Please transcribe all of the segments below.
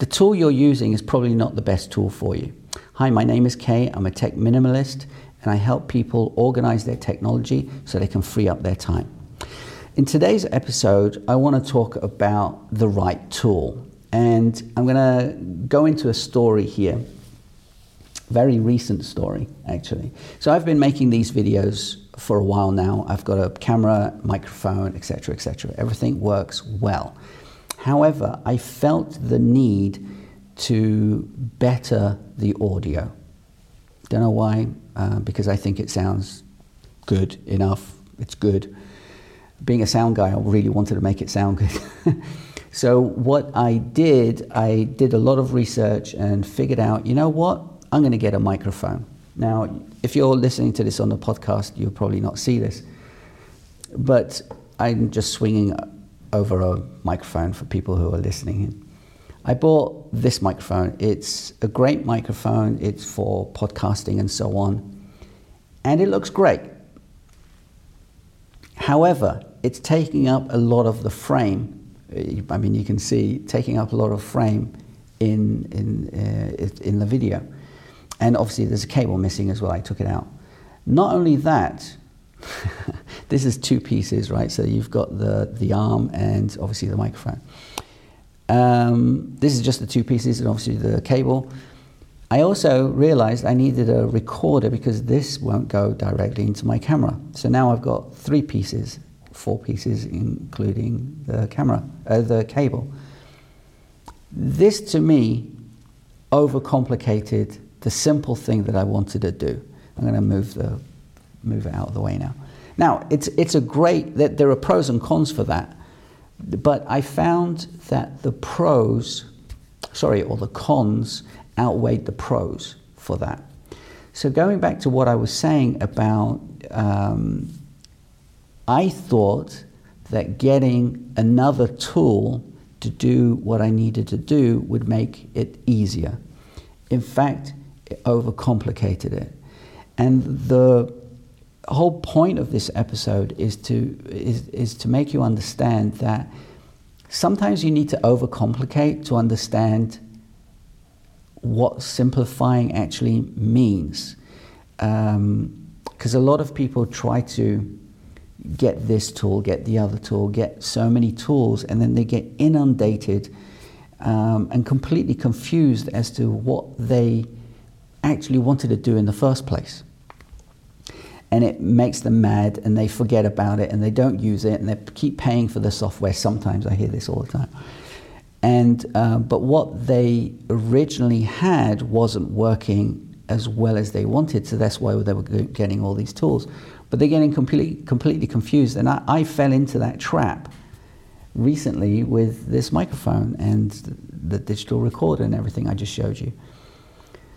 the tool you're using is probably not the best tool for you. Hi, my name is Kay. I'm a tech minimalist and I help people organize their technology so they can free up their time. In today's episode, I want to talk about the right tool. And I'm going to go into a story here. Very recent story, actually. So I've been making these videos for a while now. I've got a camera, microphone, etc., etc. Everything works well. However, I felt the need to better the audio. Don't know why, uh, because I think it sounds good enough. It's good. Being a sound guy, I really wanted to make it sound good. so, what I did, I did a lot of research and figured out, you know what? I'm going to get a microphone. Now, if you're listening to this on the podcast, you'll probably not see this. But I'm just swinging over a microphone for people who are listening. I bought this microphone. It's a great microphone. It's for podcasting and so on. And it looks great. However, it's taking up a lot of the frame. I mean, you can see taking up a lot of frame in, in, uh, in the video. And obviously, there's a cable missing as well. I took it out. Not only that, this is two pieces, right? So you've got the, the arm and obviously the microphone. Um, this is just the two pieces and obviously the cable. I also realized I needed a recorder because this won't go directly into my camera. So now I've got three pieces, four pieces, including the camera, uh, the cable. This to me overcomplicated the simple thing that I wanted to do. I'm going to move the move it out of the way now. Now, it's, it's a great, that there are pros and cons for that, but I found that the pros, sorry, or the cons outweighed the pros for that. So going back to what I was saying about, um, I thought that getting another tool to do what I needed to do would make it easier. In fact, it overcomplicated it. And the whole point of this episode is to, is, is to make you understand that sometimes you need to overcomplicate to understand what simplifying actually means. Because um, a lot of people try to get this tool, get the other tool, get so many tools, and then they get inundated um, and completely confused as to what they actually wanted to do in the first place and it makes them mad and they forget about it and they don't use it and they keep paying for the software. Sometimes I hear this all the time. And, uh, but what they originally had wasn't working as well as they wanted, so that's why they were getting all these tools. But they're getting completely, completely confused, and I, I fell into that trap recently with this microphone and the digital recorder and everything I just showed you.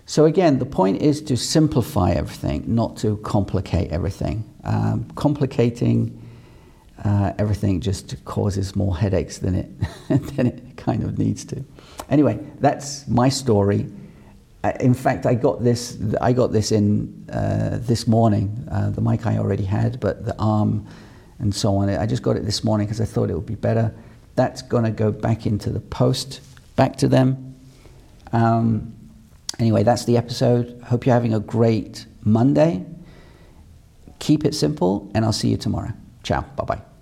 So again, the point is to simplify everything, not to complicate everything. Um, complicating uh, everything just causes more headaches than it than it kind of needs to. Anyway, that's my story. In fact, I got this. I got this in uh, this morning. Uh, the mic I already had, but the arm and so on. I just got it this morning because I thought it would be better. That's going to go back into the post, back to them. Um, Anyway, that's the episode. Hope you're having a great Monday. Keep it simple, and I'll see you tomorrow. Ciao. Bye bye.